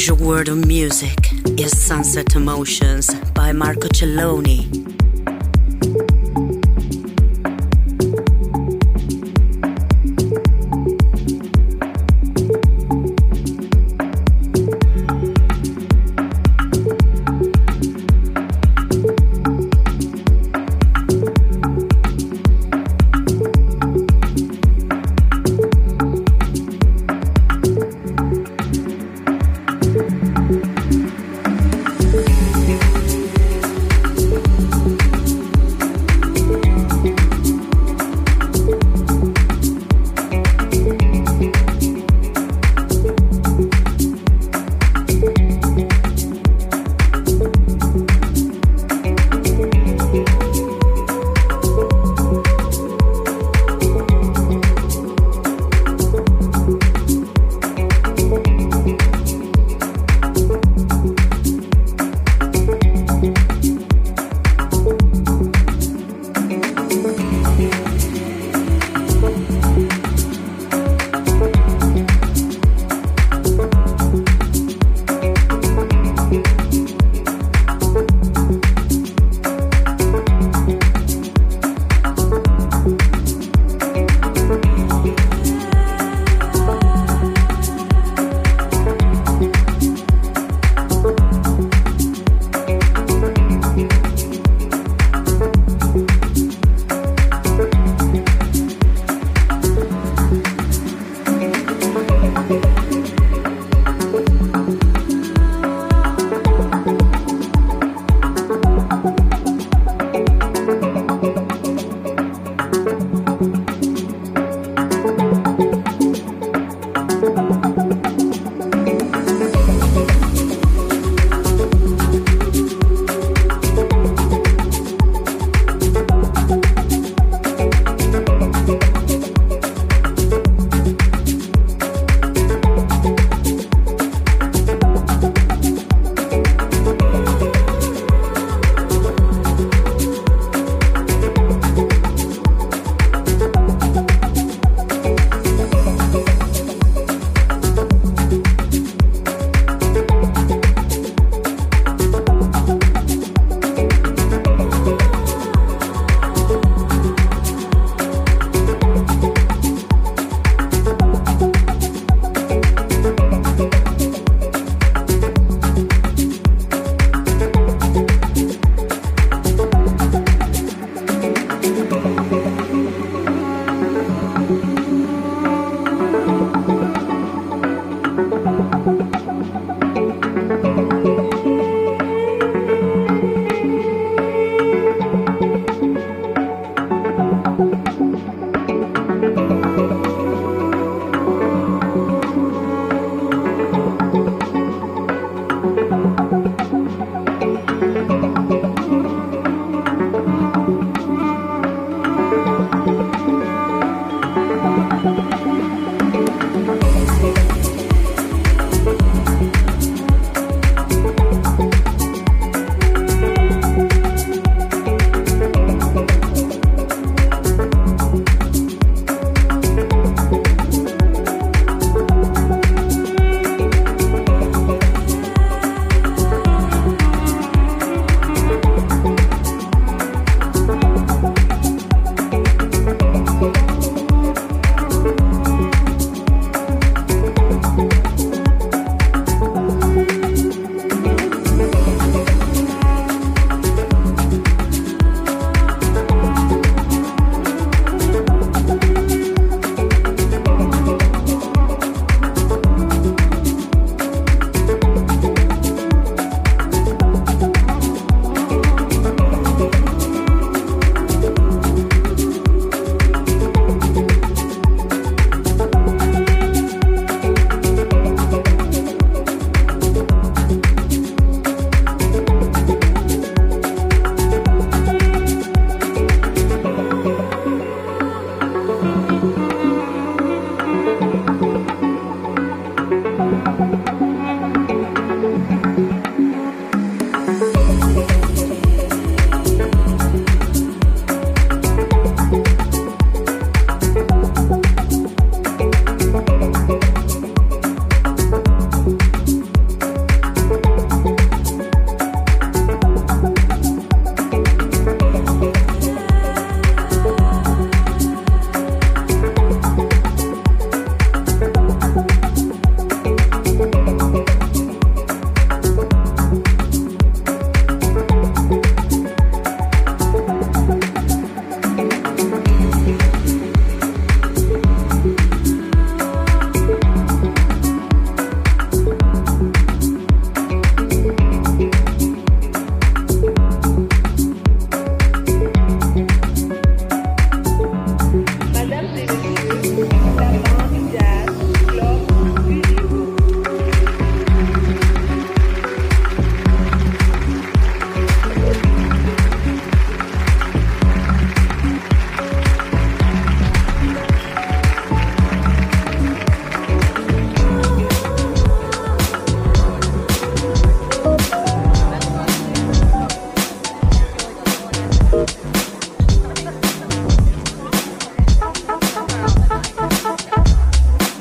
Pleasure world of music is Sunset Emotions by Marco Celloni.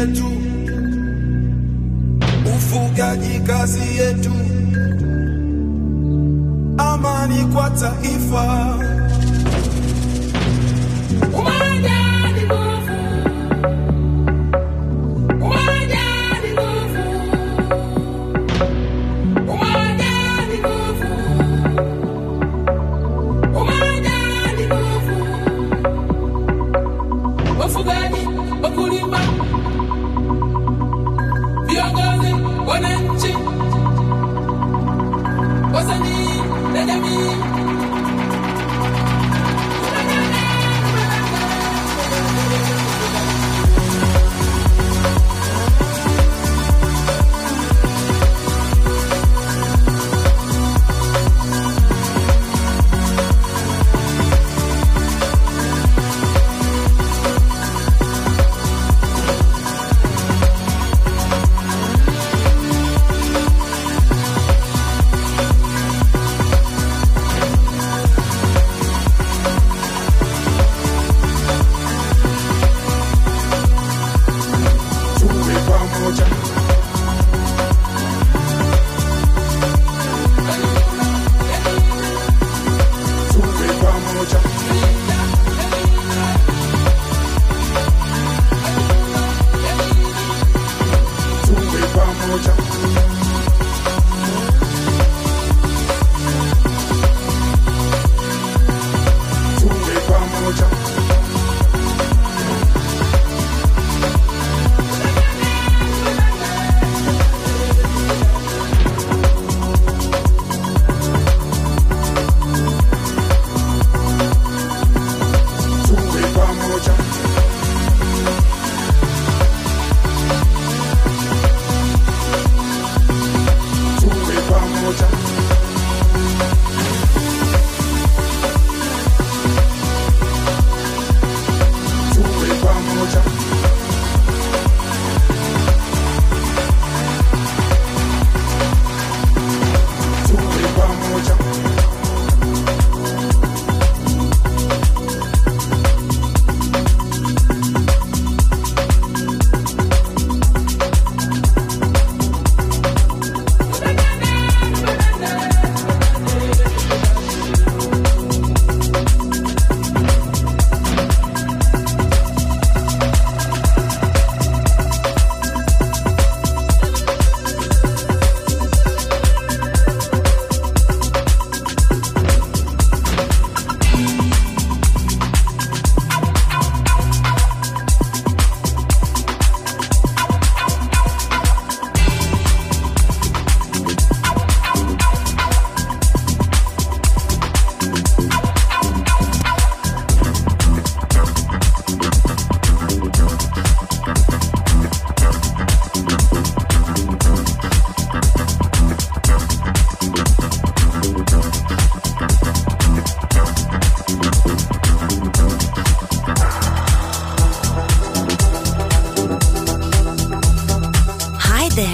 yetu, ufugaji kazi yetu, amani kwa taifa.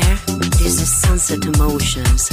There, there's a sunset emotions.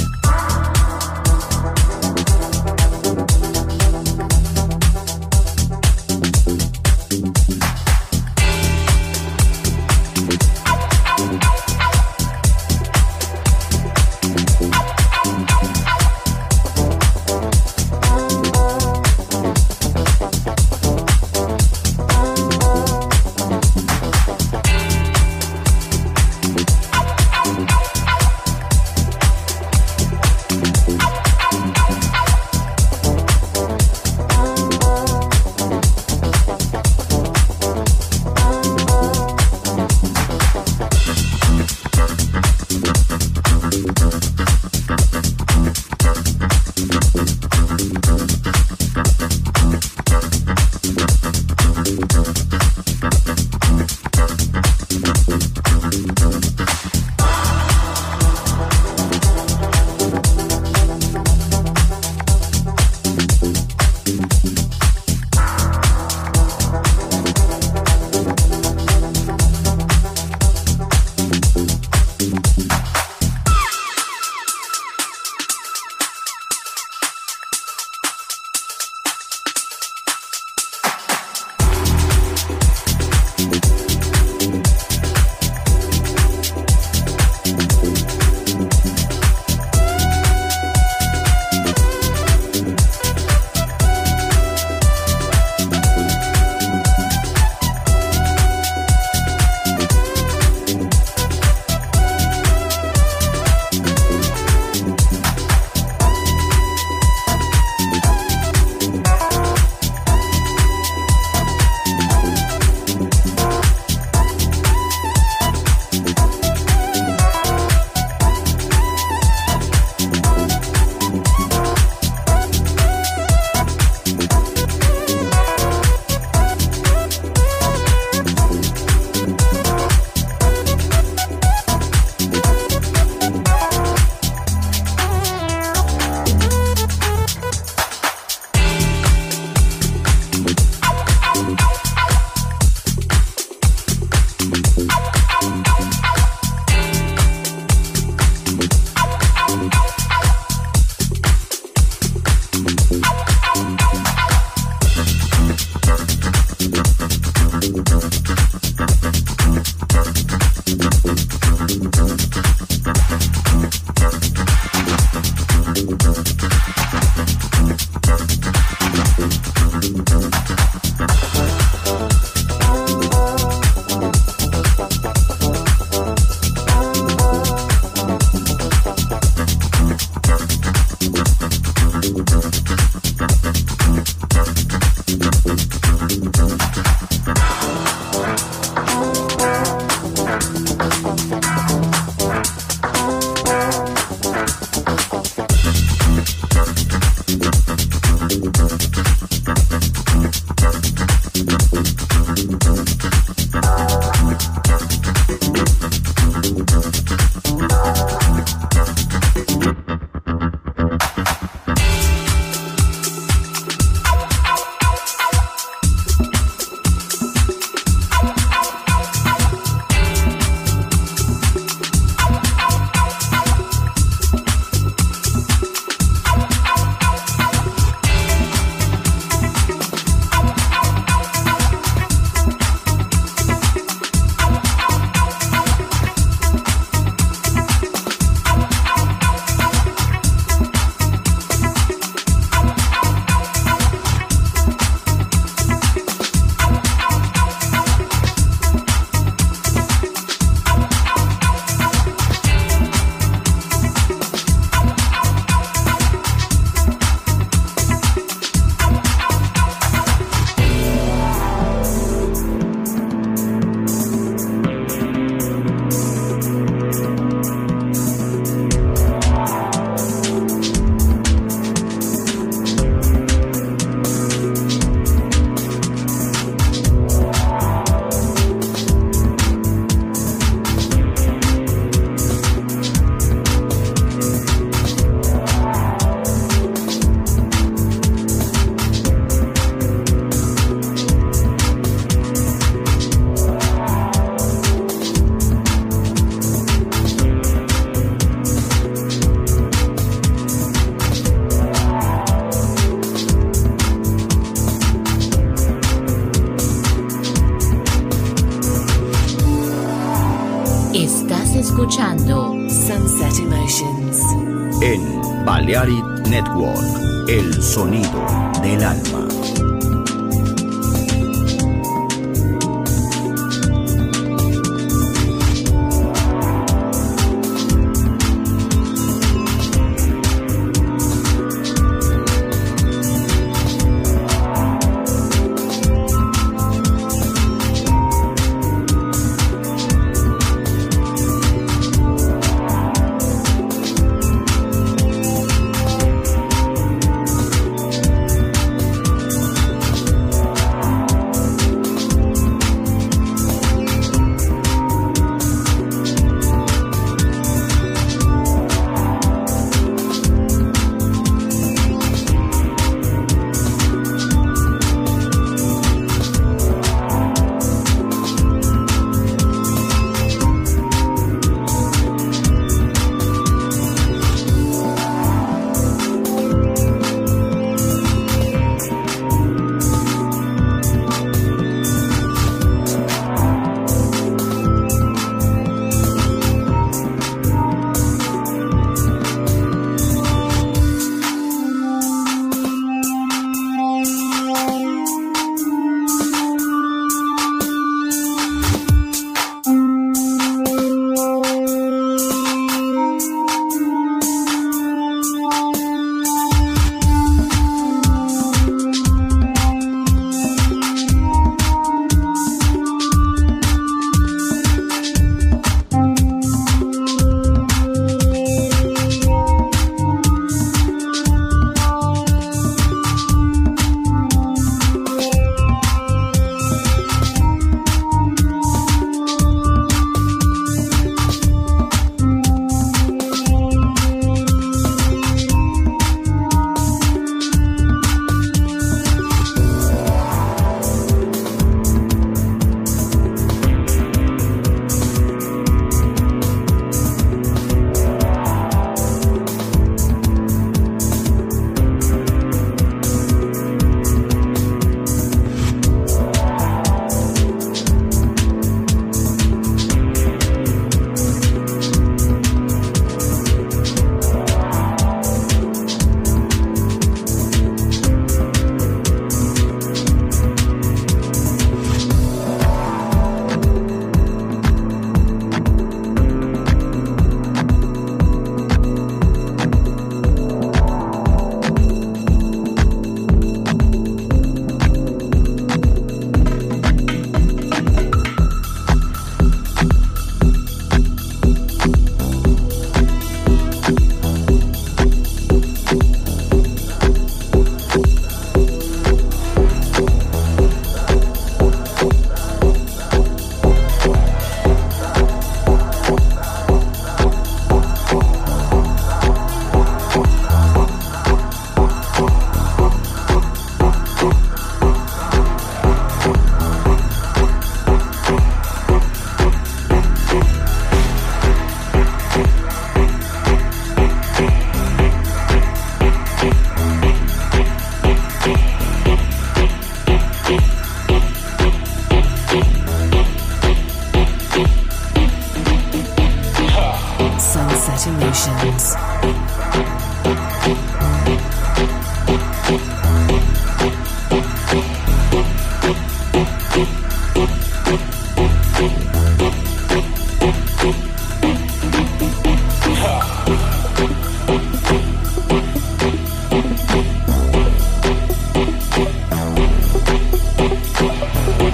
we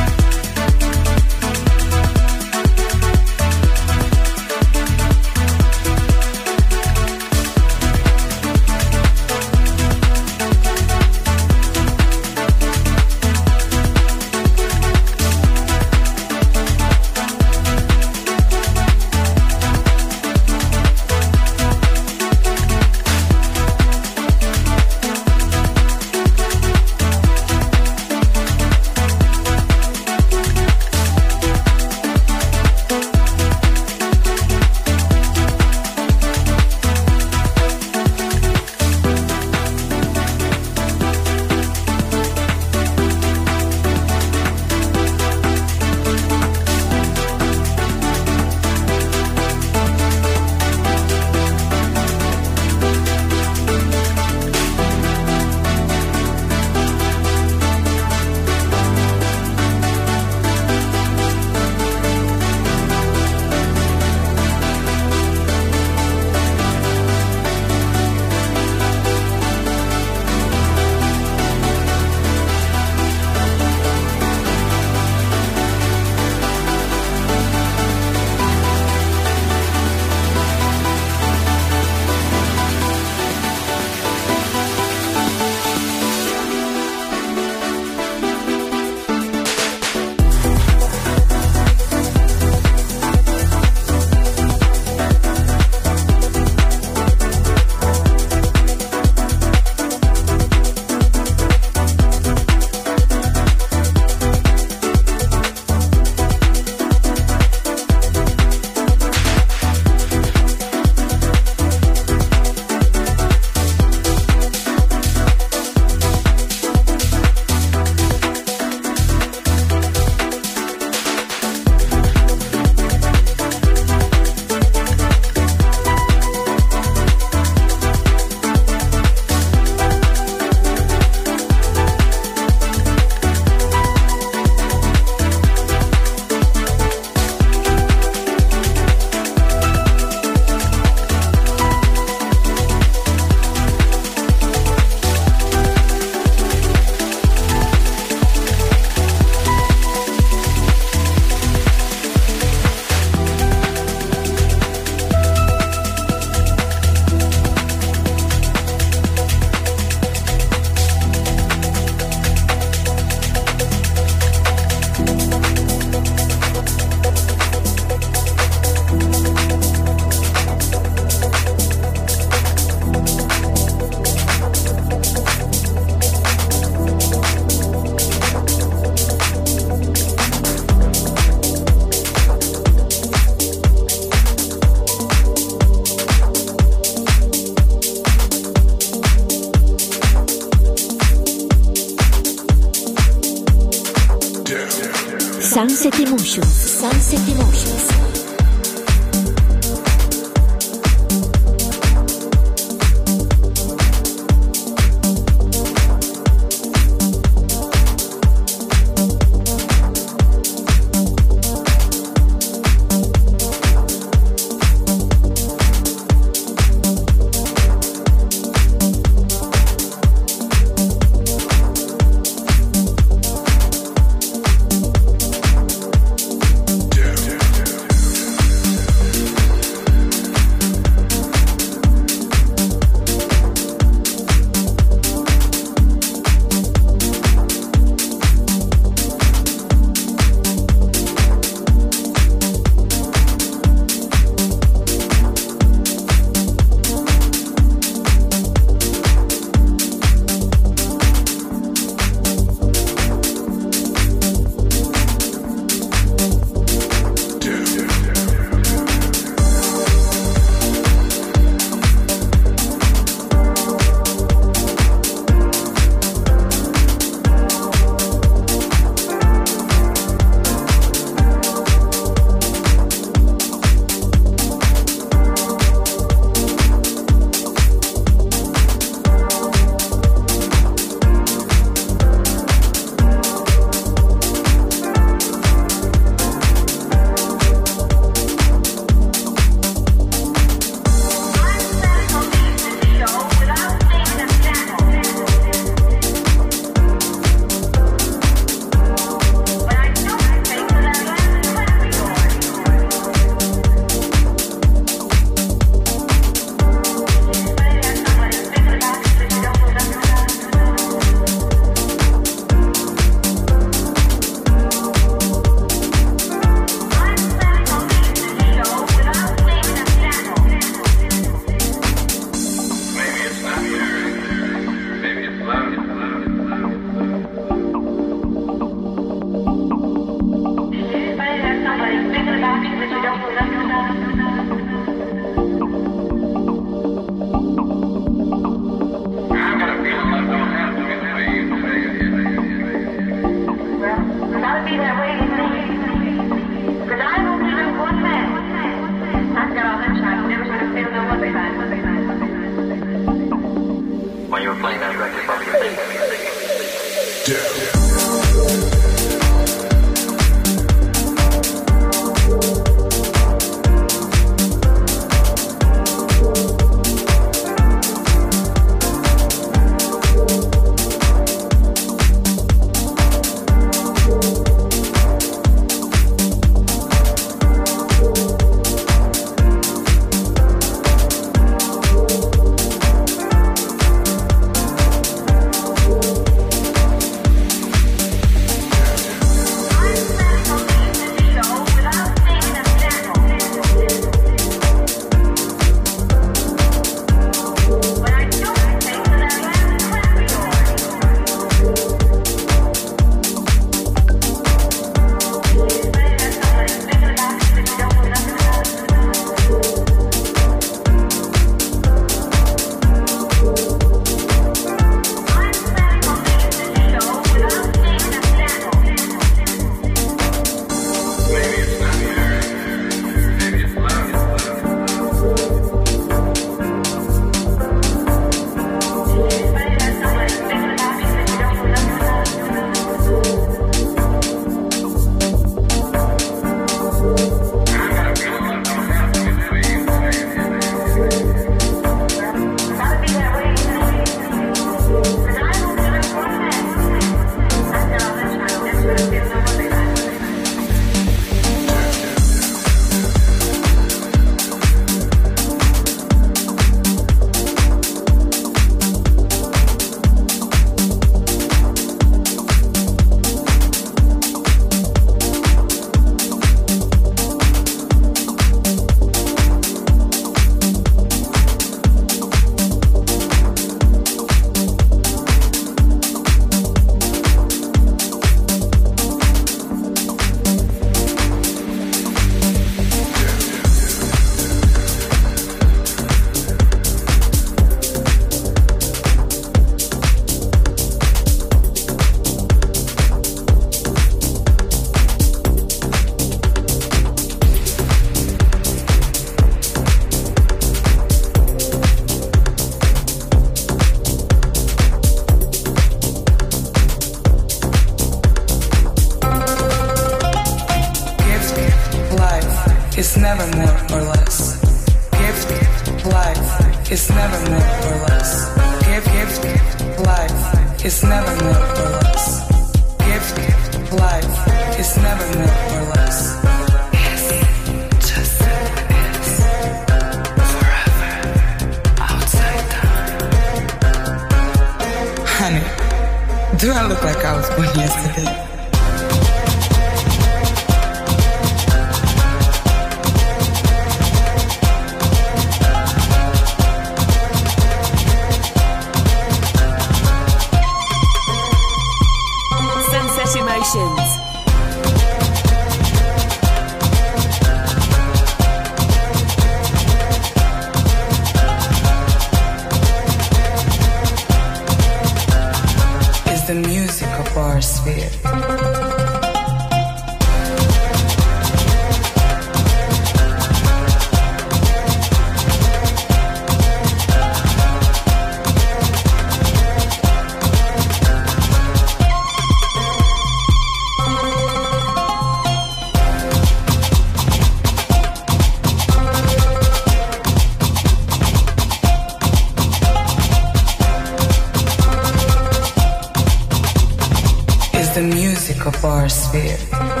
our sphere.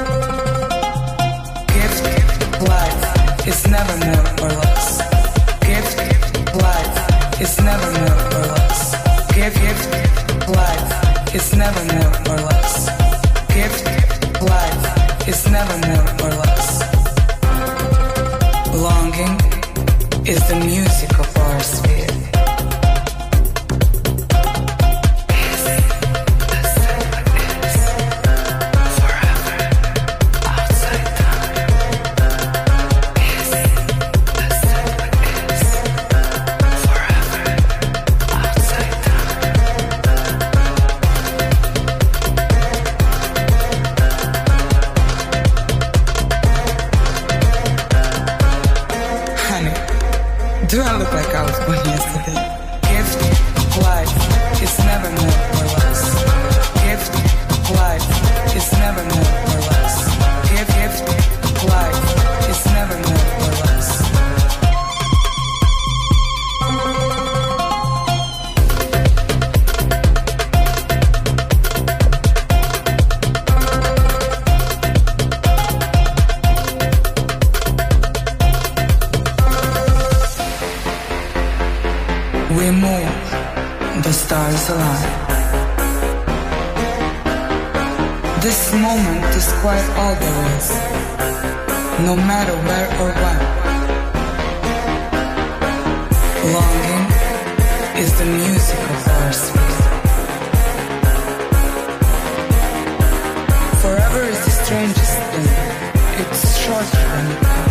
strangest thing. It's short and